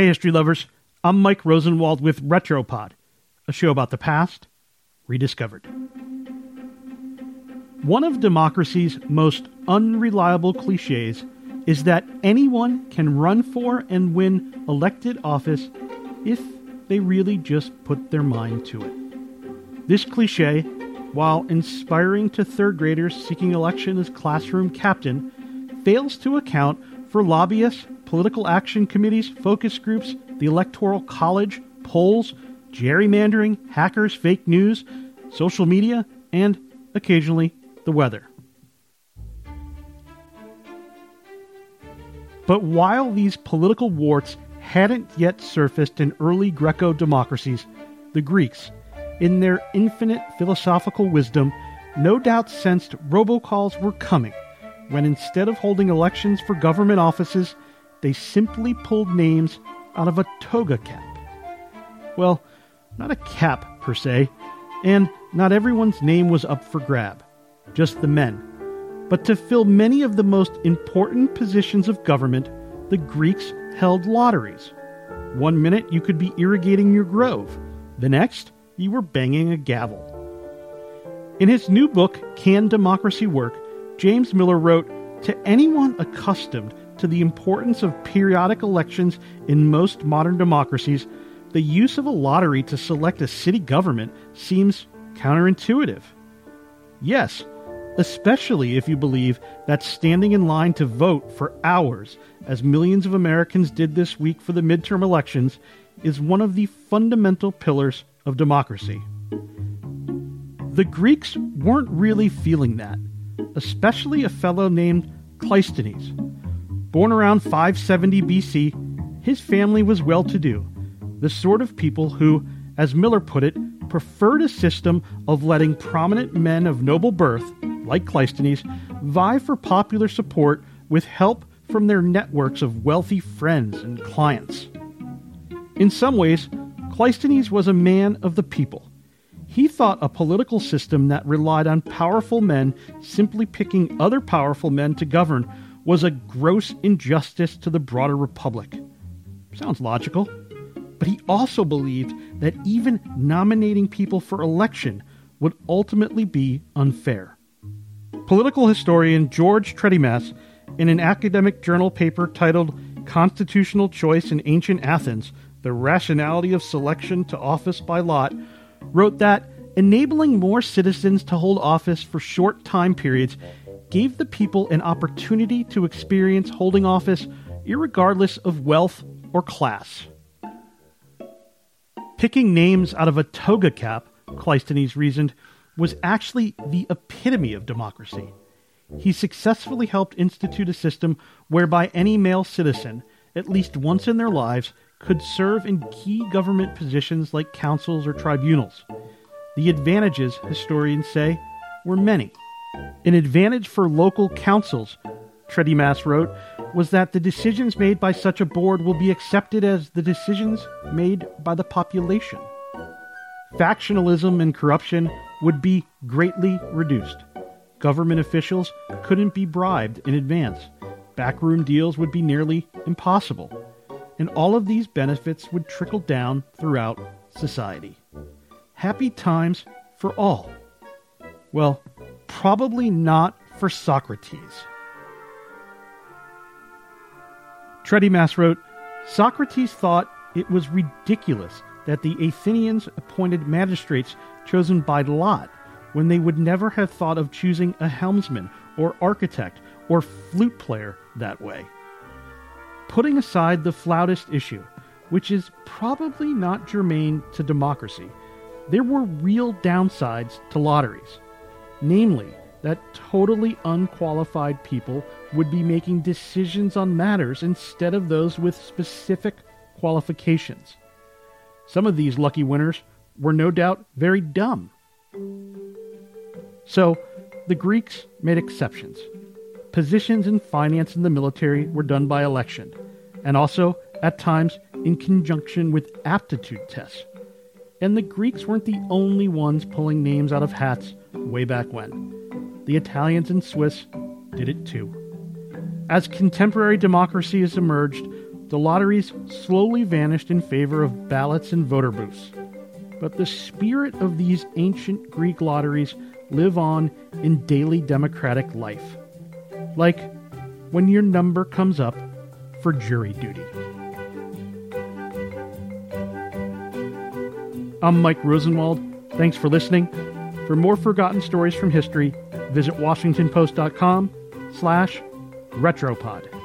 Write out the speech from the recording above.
Hey, history lovers. I'm Mike Rosenwald with Retropod, a show about the past rediscovered. One of democracy's most unreliable cliches is that anyone can run for and win elected office if they really just put their mind to it. This cliche, while inspiring to third graders seeking election as classroom captain, fails to account for lobbyists, political action committees, focus groups, the Electoral College, polls, gerrymandering, hackers, fake news, social media, and occasionally the weather. But while these political warts hadn't yet surfaced in early Greco democracies, the Greeks, in their infinite philosophical wisdom, no doubt sensed robocalls were coming when instead of holding elections for government offices, they simply pulled names out of a toga cap. Well, not a cap per se, and not everyone's name was up for grab, just the men. But to fill many of the most important positions of government, the Greeks held lotteries. One minute you could be irrigating your grove, the next you were banging a gavel. In his new book, Can Democracy Work? James Miller wrote To anyone accustomed to the importance of periodic elections in most modern democracies, the use of a lottery to select a city government seems counterintuitive. Yes, especially if you believe that standing in line to vote for hours, as millions of Americans did this week for the midterm elections, is one of the fundamental pillars of democracy. The Greeks weren't really feeling that especially a fellow named Cleisthenes. Born around 570 BC, his family was well to do, the sort of people who, as Miller put it, preferred a system of letting prominent men of noble birth, like Cleisthenes, vie for popular support with help from their networks of wealthy friends and clients. In some ways, Cleisthenes was a man of the people he thought a political system that relied on powerful men simply picking other powerful men to govern was a gross injustice to the broader republic. Sounds logical. But he also believed that even nominating people for election would ultimately be unfair. Political historian George Tridimas, in an academic journal paper titled Constitutional Choice in Ancient Athens The Rationality of Selection to Office by Lot, wrote that enabling more citizens to hold office for short time periods gave the people an opportunity to experience holding office regardless of wealth or class. Picking names out of a toga cap, Cleisthenes reasoned, was actually the epitome of democracy. He successfully helped institute a system whereby any male citizen, at least once in their lives, could serve in key government positions like councils or tribunals. The advantages, historians say, were many. An advantage for local councils, Tridimas wrote, was that the decisions made by such a board will be accepted as the decisions made by the population. Factionalism and corruption would be greatly reduced. Government officials couldn't be bribed in advance. Backroom deals would be nearly impossible and all of these benefits would trickle down throughout society. Happy times for all. Well, probably not for Socrates. Tridimas wrote Socrates thought it was ridiculous that the Athenians appointed magistrates chosen by lot when they would never have thought of choosing a helmsman or architect or flute player that way putting aside the flautist issue, which is probably not germane to democracy, there were real downsides to lotteries. Namely, that totally unqualified people would be making decisions on matters instead of those with specific qualifications. Some of these lucky winners were no doubt very dumb. So, the Greeks made exceptions. Positions in finance and the military were done by election, and also, at times, in conjunction with aptitude tests. And the Greeks weren't the only ones pulling names out of hats way back when. The Italians and Swiss did it too. As contemporary democracies emerged, the lotteries slowly vanished in favor of ballots and voter booths. But the spirit of these ancient Greek lotteries live on in daily democratic life. Like when your number comes up for jury duty. I'm Mike Rosenwald. Thanks for listening. For more forgotten stories from history, visit washingtonpost.com slash retropod.